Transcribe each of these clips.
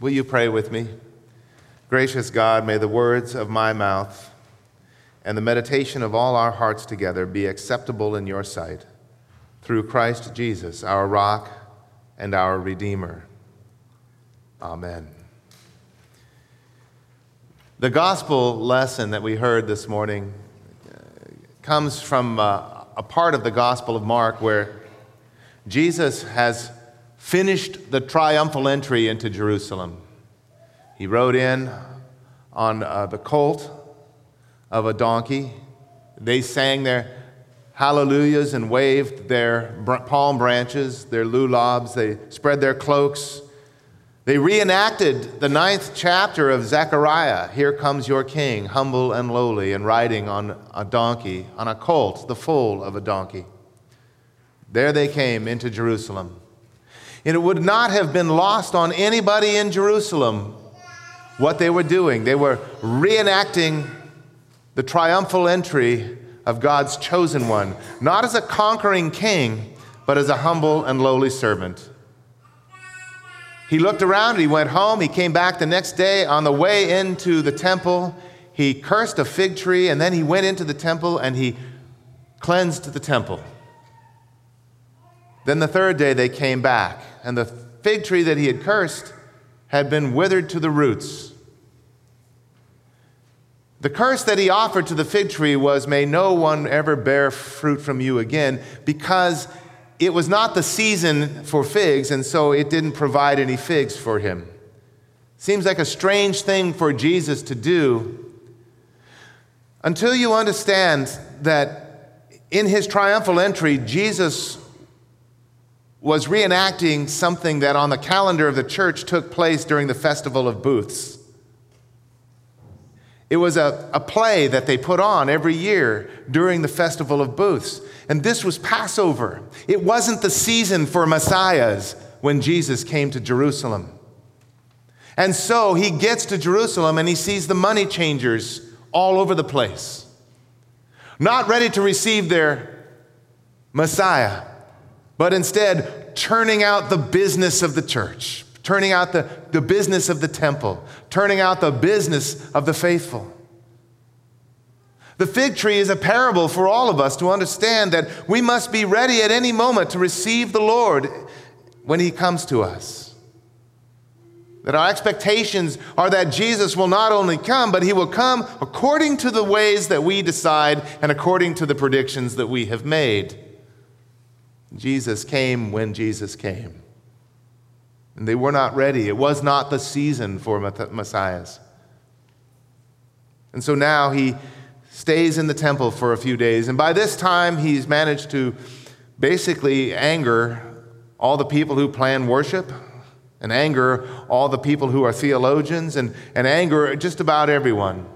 Will you pray with me? Gracious God, may the words of my mouth and the meditation of all our hearts together be acceptable in your sight through Christ Jesus, our rock and our Redeemer. Amen. The gospel lesson that we heard this morning uh, comes from uh, a part of the Gospel of Mark where Jesus has finished the triumphal entry into Jerusalem. He rode in on uh, the colt of a donkey. They sang their hallelujahs and waved their palm branches, their lulabs. They spread their cloaks. They reenacted the ninth chapter of Zechariah Here comes your king, humble and lowly, and riding on a donkey, on a colt, the foal of a donkey. There they came into Jerusalem. And it would not have been lost on anybody in Jerusalem what they were doing. They were reenacting the triumphal entry of God's chosen one, not as a conquering king, but as a humble and lowly servant. He looked around, he went home, he came back the next day on the way into the temple. He cursed a fig tree, and then he went into the temple and he cleansed the temple. Then the third day they came back, and the fig tree that he had cursed had been withered to the roots. The curse that he offered to the fig tree was, May no one ever bear fruit from you again, because it was not the season for figs, and so it didn't provide any figs for him. Seems like a strange thing for Jesus to do until you understand that in his triumphal entry, Jesus was reenacting something that on the calendar of the church took place during the Festival of Booths. It was a, a play that they put on every year during the Festival of Booths. And this was Passover. It wasn't the season for messiahs when Jesus came to Jerusalem. And so he gets to Jerusalem and he sees the money changers all over the place, not ready to receive their Messiah, but instead turning out the business of the church turning out the, the business of the temple, turning out the business of the faithful. The fig tree is a parable for all of us to understand that we must be ready at any moment to receive the Lord when He comes to us. That our expectations are that Jesus will not only come, but He will come according to the ways that we decide and according to the predictions that we have made. Jesus came when Jesus came. And they were not ready. It was not the season for messiahs. And so now he stays in the temple for a few days. And by this time, he's managed to basically anger all the people who plan worship, and anger all the people who are theologians, and, and anger just about everyone.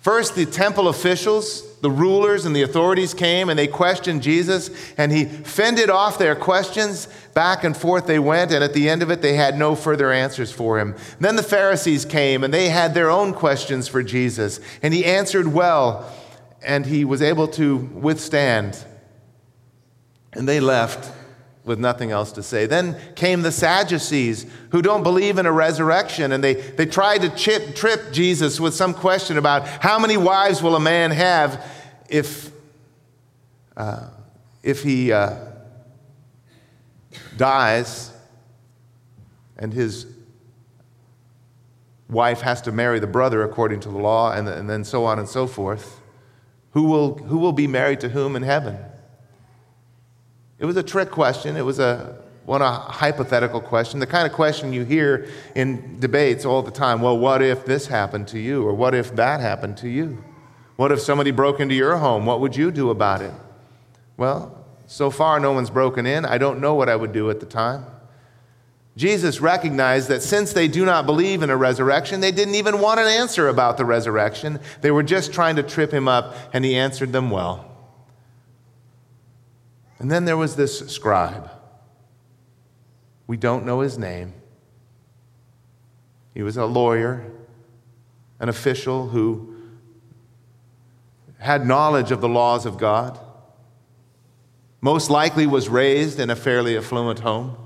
First, the temple officials, the rulers, and the authorities came and they questioned Jesus, and he fended off their questions. Back and forth they went, and at the end of it, they had no further answers for him. Then the Pharisees came and they had their own questions for Jesus, and he answered well, and he was able to withstand. And they left with nothing else to say. Then came the Sadducees who don't believe in a resurrection, and they, they tried to chip, trip Jesus with some question about how many wives will a man have if, uh, if he uh, dies and his wife has to marry the brother according to the law, and, and then so on and so forth. Who will, who will be married to whom in heaven? It was a trick question. It was a one a hypothetical question, the kind of question you hear in debates all the time. Well, what if this happened to you? Or what if that happened to you? What if somebody broke into your home? What would you do about it? Well, so far no one's broken in. I don't know what I would do at the time. Jesus recognized that since they do not believe in a resurrection, they didn't even want an answer about the resurrection. They were just trying to trip him up, and he answered them well. And then there was this scribe. We don't know his name. He was a lawyer, an official who had knowledge of the laws of God, most likely was raised in a fairly affluent home.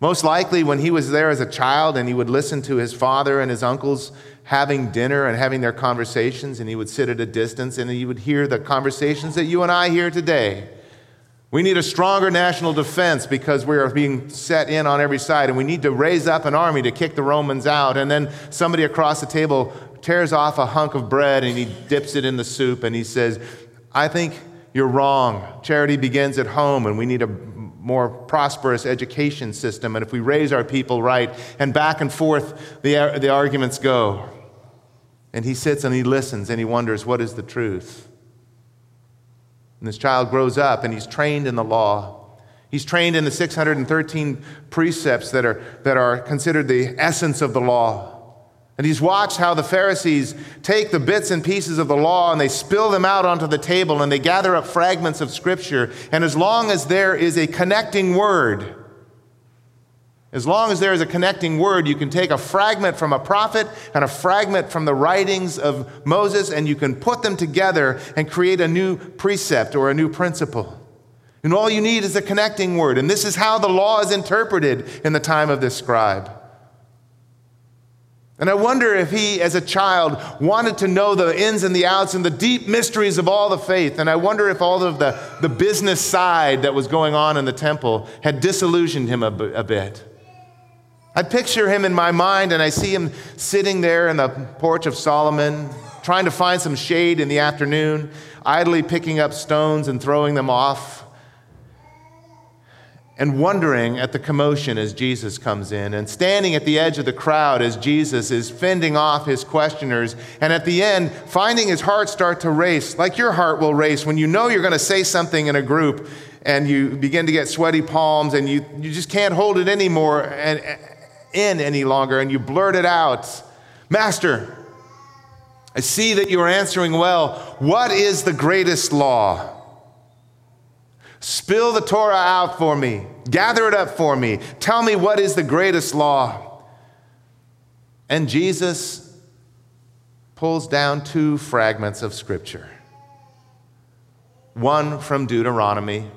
Most likely, when he was there as a child and he would listen to his father and his uncles having dinner and having their conversations, and he would sit at a distance and he would hear the conversations that you and I hear today. We need a stronger national defense because we are being set in on every side, and we need to raise up an army to kick the Romans out. And then somebody across the table tears off a hunk of bread and he dips it in the soup and he says, I think you're wrong. Charity begins at home, and we need a more prosperous education system, and if we raise our people right, and back and forth the, the arguments go. And he sits and he listens and he wonders, what is the truth? And this child grows up and he's trained in the law. He's trained in the 613 precepts that are, that are considered the essence of the law. And he's watched how the Pharisees take the bits and pieces of the law and they spill them out onto the table and they gather up fragments of Scripture. And as long as there is a connecting word, as long as there is a connecting word, you can take a fragment from a prophet and a fragment from the writings of Moses and you can put them together and create a new precept or a new principle. And all you need is a connecting word. And this is how the law is interpreted in the time of this scribe. And I wonder if he, as a child, wanted to know the ins and the outs and the deep mysteries of all the faith. And I wonder if all of the, the business side that was going on in the temple had disillusioned him a, a bit. I picture him in my mind, and I see him sitting there in the porch of Solomon, trying to find some shade in the afternoon, idly picking up stones and throwing them off and wondering at the commotion as Jesus comes in, and standing at the edge of the crowd as Jesus is fending off his questioners, and at the end, finding his heart start to race, like your heart will race when you know you're going to say something in a group and you begin to get sweaty palms and you, you just can't hold it anymore and, in any longer, and you blurt it out Master, I see that you are answering well. What is the greatest law? Spill the Torah out for me. Gather it up for me. Tell me what is the greatest law. And Jesus pulls down two fragments of Scripture one from Deuteronomy,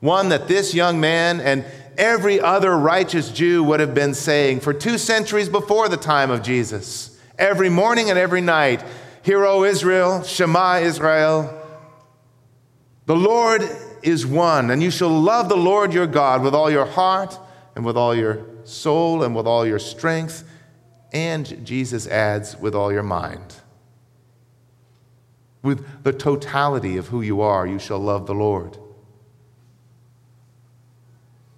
one that this young man and every other righteous Jew would have been saying for two centuries before the time of Jesus. Every morning and every night, Hear, O Israel, Shema Israel. The Lord is one, and you shall love the Lord your God with all your heart and with all your soul and with all your strength, and Jesus adds, with all your mind. With the totality of who you are, you shall love the Lord.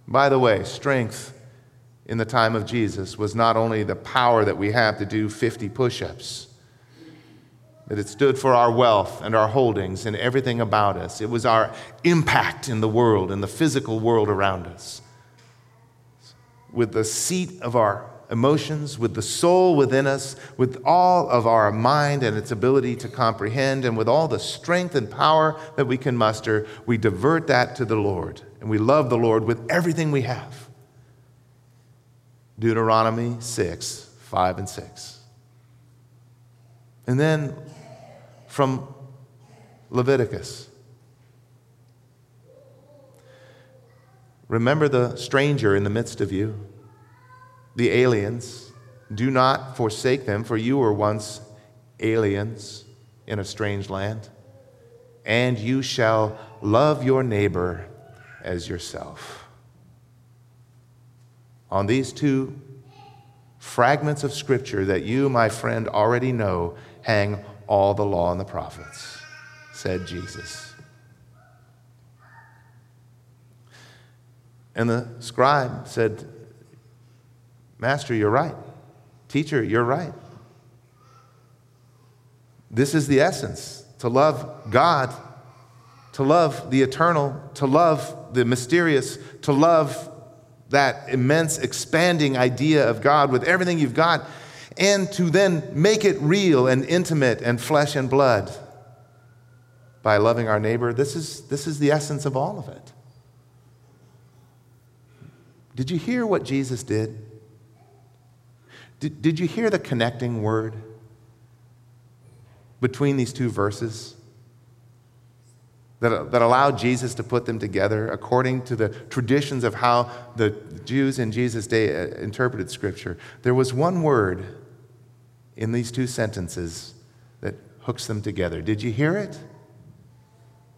By the way, strength in the time of Jesus was not only the power that we have to do 50 push ups that it stood for our wealth and our holdings and everything about us. It was our impact in the world, in the physical world around us. With the seat of our emotions, with the soul within us, with all of our mind and its ability to comprehend, and with all the strength and power that we can muster, we divert that to the Lord. And we love the Lord with everything we have. Deuteronomy 6, 5 and 6. And then from Leviticus. Remember the stranger in the midst of you, the aliens. Do not forsake them, for you were once aliens in a strange land. And you shall love your neighbor as yourself. On these two fragments of scripture that you, my friend, already know, hang all the law and the prophets, said Jesus. And the scribe said, Master, you're right. Teacher, you're right. This is the essence to love God, to love the eternal, to love the mysterious, to love that immense, expanding idea of God with everything you've got and to then make it real and intimate and flesh and blood by loving our neighbor. This is, this is the essence of all of it. Did you hear what Jesus did? Did, did you hear the connecting word between these two verses? That, that allowed Jesus to put them together according to the traditions of how the Jews in Jesus' day uh, interpreted Scripture. There was one word in these two sentences that hooks them together. Did you hear it?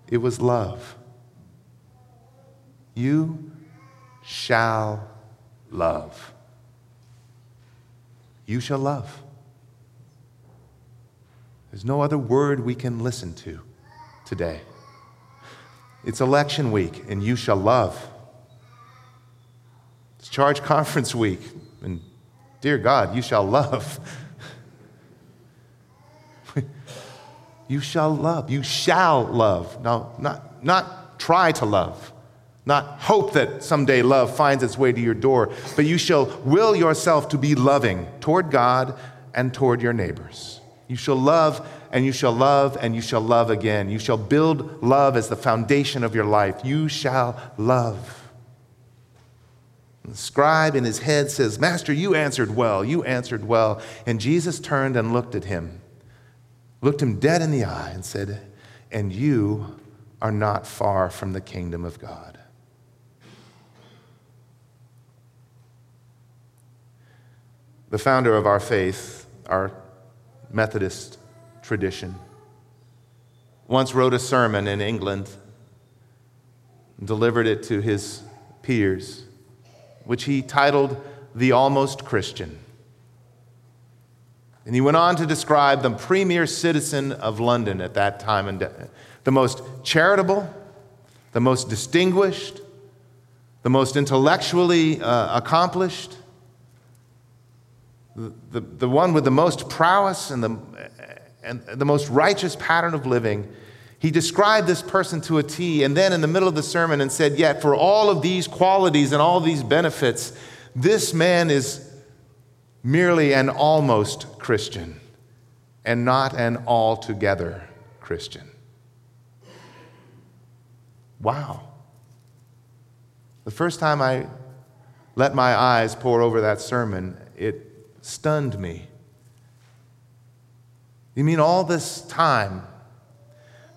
It was love. You shall love. You shall love. There's no other word we can listen to today. It's election week, and you shall love. It's charge conference week, and dear God, you shall love. you shall love. You shall love. Now, not, not try to love, not hope that someday love finds its way to your door, but you shall will yourself to be loving toward God and toward your neighbors. You shall love and you shall love and you shall love again. You shall build love as the foundation of your life. You shall love. The scribe in his head says, Master, you answered well. You answered well. And Jesus turned and looked at him, looked him dead in the eye, and said, And you are not far from the kingdom of God. The founder of our faith, our Methodist tradition. Once wrote a sermon in England, delivered it to his peers, which he titled The Almost Christian. And he went on to describe the premier citizen of London at that time, and the most charitable, the most distinguished, the most intellectually uh, accomplished, the, the, the one with the most prowess and the, and the most righteous pattern of living, he described this person to a T, and then in the middle of the sermon and said, Yet for all of these qualities and all these benefits, this man is merely an almost Christian and not an altogether Christian. Wow. The first time I let my eyes pore over that sermon, it stunned me. You mean all this time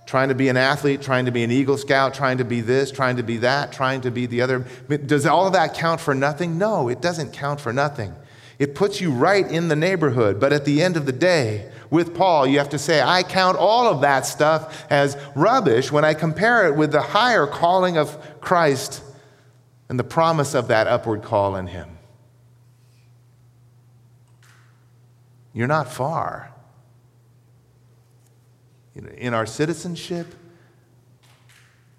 trying to be an athlete, trying to be an Eagle Scout, trying to be this, trying to be that, trying to be the other? Does all of that count for nothing? No, it doesn't count for nothing. It puts you right in the neighborhood. But at the end of the day, with Paul, you have to say, I count all of that stuff as rubbish when I compare it with the higher calling of Christ and the promise of that upward call in Him. You're not far in our citizenship,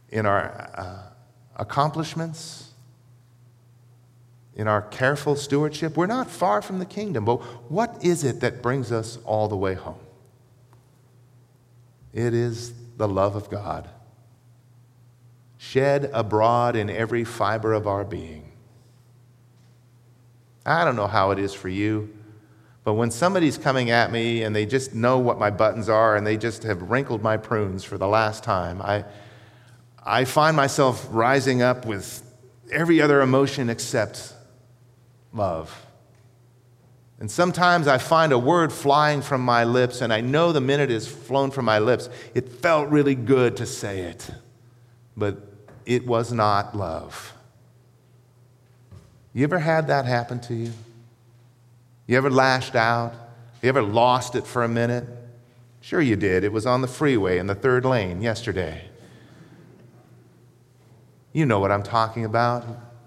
in our uh, accomplishments, in our careful stewardship. We're not far from the kingdom, but what is it that brings us all the way home? It is the love of God, shed abroad in every fiber of our being. I don't know how it is for you. But when somebody's coming at me and they just know what my buttons are and they just have wrinkled my prunes for the last time, I, I find myself rising up with every other emotion except love. And sometimes I find a word flying from my lips, and I know the minute it's flown from my lips, it felt really good to say it, but it was not love. You ever had that happen to you? You ever lashed out? You ever lost it for a minute? Sure, you did. It was on the freeway in the third lane yesterday. You know what I'm talking about.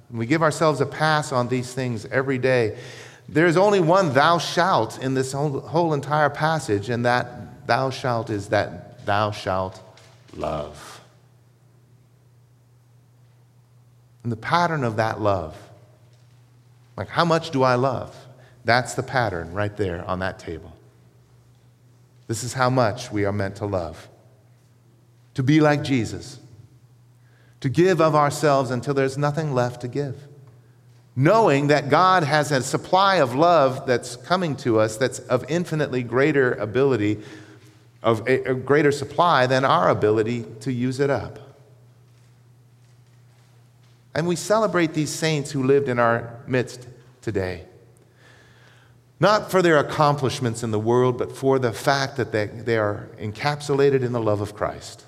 We give ourselves a pass on these things every day. There's only one thou shalt in this whole, whole entire passage, and that thou shalt is that thou shalt love. And the pattern of that love, like how much do I love? That's the pattern right there on that table. This is how much we are meant to love. To be like Jesus. To give of ourselves until there's nothing left to give. Knowing that God has a supply of love that's coming to us that's of infinitely greater ability, of a, greater supply than our ability to use it up. And we celebrate these saints who lived in our midst today not for their accomplishments in the world, but for the fact that they, they are encapsulated in the love of Christ.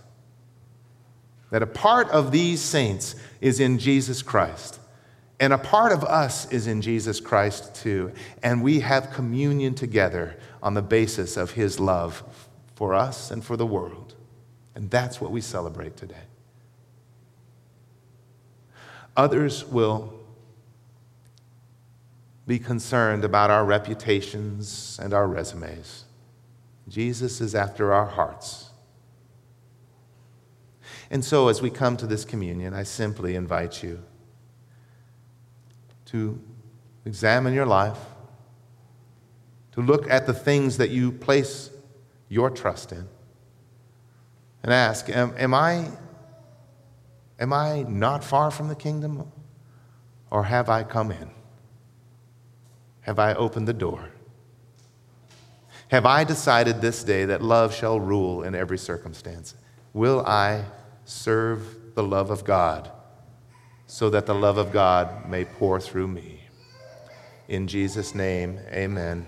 that a part of these saints is in Jesus Christ. And a part of us is in Jesus Christ too. And we have communion together on the basis of his love for us and for the world. And that's what we celebrate today. Others will be concerned about our reputations and our resumes. Jesus is after our hearts. And so, as we come to this communion, I simply invite you to examine your life, to look at the things that you place your trust in, and ask Am, am I, am I not far from the kingdom, or have I come in? Have I opened the door? Have I decided this day that love shall rule in every circumstance? Will I serve the love of God so that the love of God may pour through me? In Jesus' name, amen.